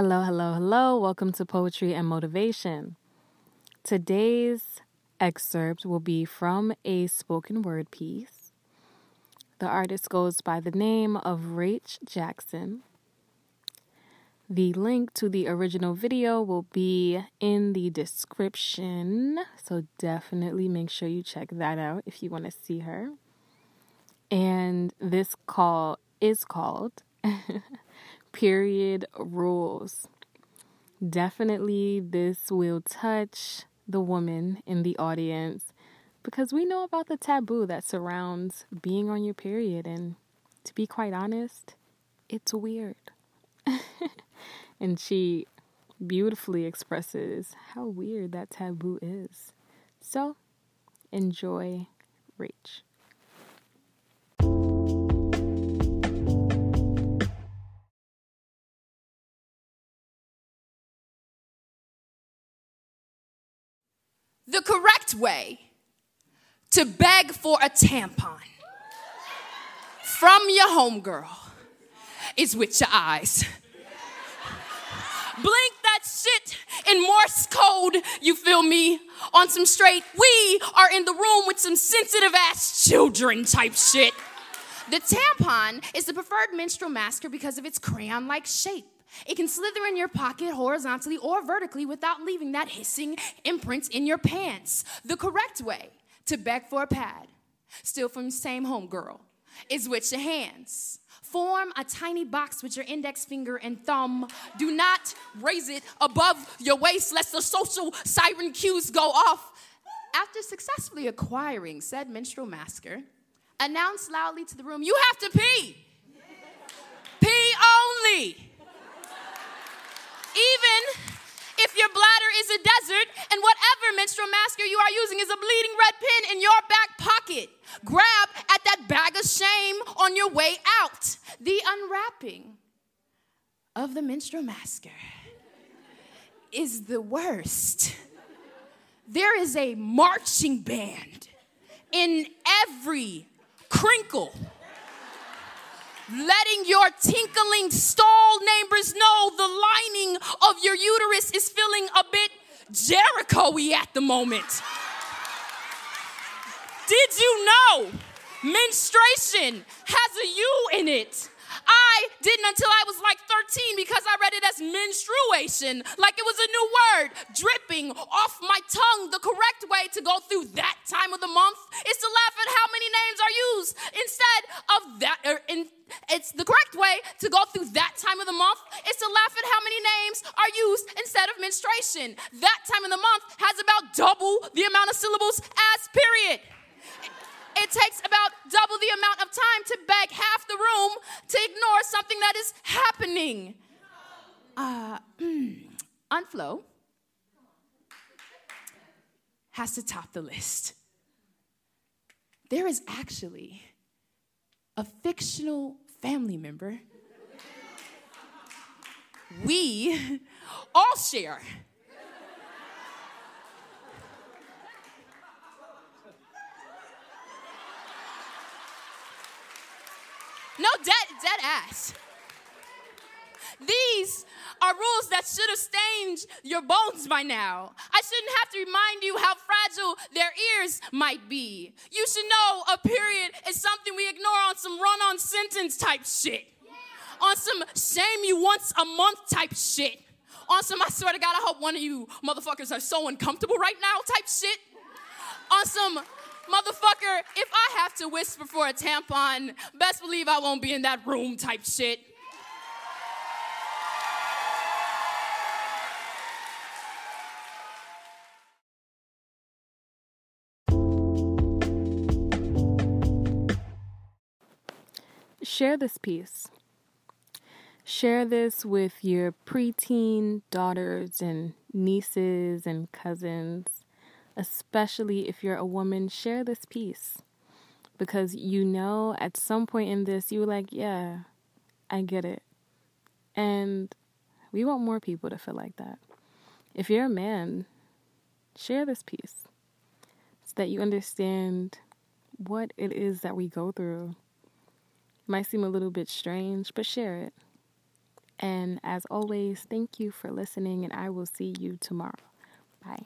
Hello, hello, hello. Welcome to Poetry and Motivation. Today's excerpt will be from a spoken word piece. The artist goes by the name of Rach Jackson. The link to the original video will be in the description, so definitely make sure you check that out if you want to see her. And this call is called Period Rules. Definitely, this will touch the woman in the audience because we know about the taboo that surrounds being on your period, and to be quite honest, it's weird. and she beautifully expresses how weird that taboo is. So, enjoy Rach. The correct way to beg for a tampon from your homegirl is with your eyes. Blink that shit in Morse code, you feel me? On some straight, we are in the room with some sensitive ass children type shit. The tampon is the preferred menstrual masker because of its crayon like shape. It can slither in your pocket horizontally or vertically without leaving that hissing imprint in your pants. The correct way to beg for a pad, still from the same homegirl, is with your hands. Form a tiny box with your index finger and thumb. Do not raise it above your waist lest the social siren cues go off. After successfully acquiring said menstrual masker, announce loudly to the room, You have to pee. Pee only. Even if your bladder is a desert and whatever menstrual masker you are using is a bleeding red pin in your back pocket, grab at that bag of shame on your way out. The unwrapping of the menstrual masker is the worst. There is a marching band in every crinkle letting your tinkling stall neighbors know the lining of your uterus is feeling a bit Jericho-y at the moment. Did you know menstruation has a U in it? I didn't until I was like 13 because I read it as menstruation, like it was a new word dripping off my tongue. The correct way to go through that time of the month is to laugh at how many names are used instead of that. Or in, it's the correct way to go through that time of the month is to laugh at how many names are used instead of menstruation. That time of the month has about double the amount of syllables as period it takes about double the amount of time to beg half the room to ignore something that is happening. Uh, Aunt Flo has to top the list. There is actually a fictional family member we all share No, dead, dead ass. These are rules that should have stained your bones by now. I shouldn't have to remind you how fragile their ears might be. You should know a period is something we ignore on some run on sentence type shit, on some shame you once a month type shit, on some I swear to God, I hope one of you motherfuckers are so uncomfortable right now type shit, on some motherfucker, if I have to whisper for a tampon, best believe I won't be in that room type shit. Share this piece. Share this with your preteen daughters and nieces and cousins especially if you're a woman, share this piece. Because you know at some point in this, you were like, yeah, I get it. And we want more people to feel like that. If you're a man, share this piece so that you understand what it is that we go through. Might seem a little bit strange, but share it. And as always, thank you for listening, and I will see you tomorrow. Bye.